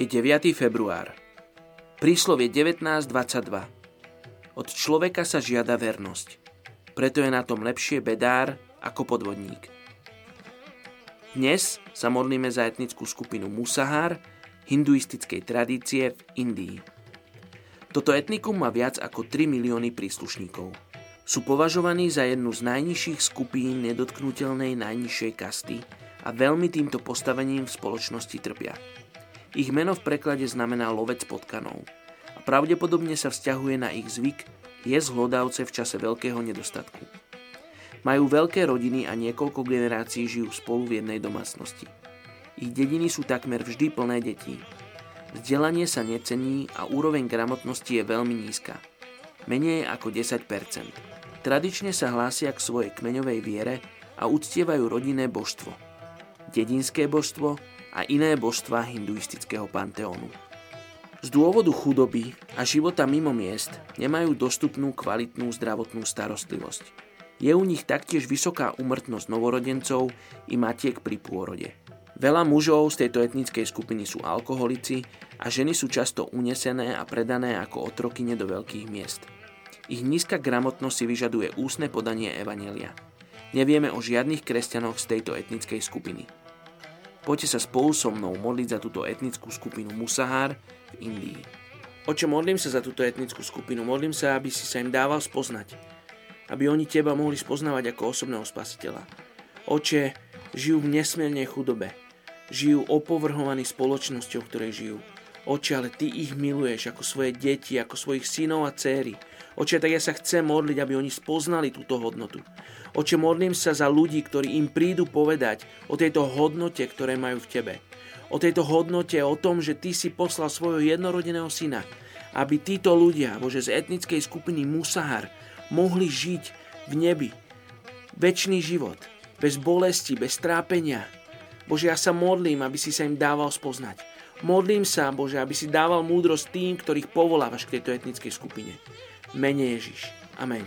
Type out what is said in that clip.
Je 9. február. Príslovie 19.22. Od človeka sa žiada vernosť. Preto je na tom lepšie bedár ako podvodník. Dnes sa modlíme za etnickú skupinu Musahar hinduistickej tradície v Indii. Toto etnikum má viac ako 3 milióny príslušníkov. Sú považovaní za jednu z najnižších skupín nedotknutelnej najnižšej kasty a veľmi týmto postavením v spoločnosti trpia. Ich meno v preklade znamená lovec potkanov a pravdepodobne sa vzťahuje na ich zvyk jesť hlodavce v čase veľkého nedostatku. Majú veľké rodiny a niekoľko generácií žijú spolu v jednej domácnosti. Ich dediny sú takmer vždy plné detí. Vzdelanie sa necení a úroveň gramotnosti je veľmi nízka. Menej ako 10%. Tradične sa hlásia k svojej kmeňovej viere a uctievajú rodinné božstvo. Dedinské božstvo a iné božstva hinduistického panteónu. Z dôvodu chudoby a života mimo miest nemajú dostupnú kvalitnú zdravotnú starostlivosť. Je u nich taktiež vysoká umrtnosť novorodencov i matiek pri pôrode. Veľa mužov z tejto etnickej skupiny sú alkoholici a ženy sú často unesené a predané ako otrokyne do veľkých miest. Ich nízka gramotnosť si vyžaduje úsne podanie evanelia. Nevieme o žiadnych kresťanoch z tejto etnickej skupiny. Poďte sa spolu so mnou modliť za túto etnickú skupinu Musahar v Indii. Oče, modlím sa za túto etnickú skupinu, modlím sa, aby si sa im dával spoznať. Aby oni teba mohli spoznávať ako osobného spasiteľa. Oče, žijú v nesmiernej chudobe. Žijú opovrhovaní spoločnosťou, ktorej žijú. Oče, ale Ty ich miluješ ako svoje deti, ako svojich synov a céry. Oče, tak ja sa chcem modliť, aby oni spoznali túto hodnotu. Oče, modlím sa za ľudí, ktorí im prídu povedať o tejto hodnote, ktoré majú v Tebe. O tejto hodnote, o tom, že Ty si poslal svojho jednorodeného syna, aby títo ľudia, Bože, z etnickej skupiny Musahar, mohli žiť v nebi. Večný život, bez bolesti, bez trápenia. Bože, ja sa modlím, aby si sa im dával spoznať. Modlím sa, Bože, aby si dával múdrosť tým, ktorých povolávaš k tejto etnickej skupine. Mene Ježiš. Amen.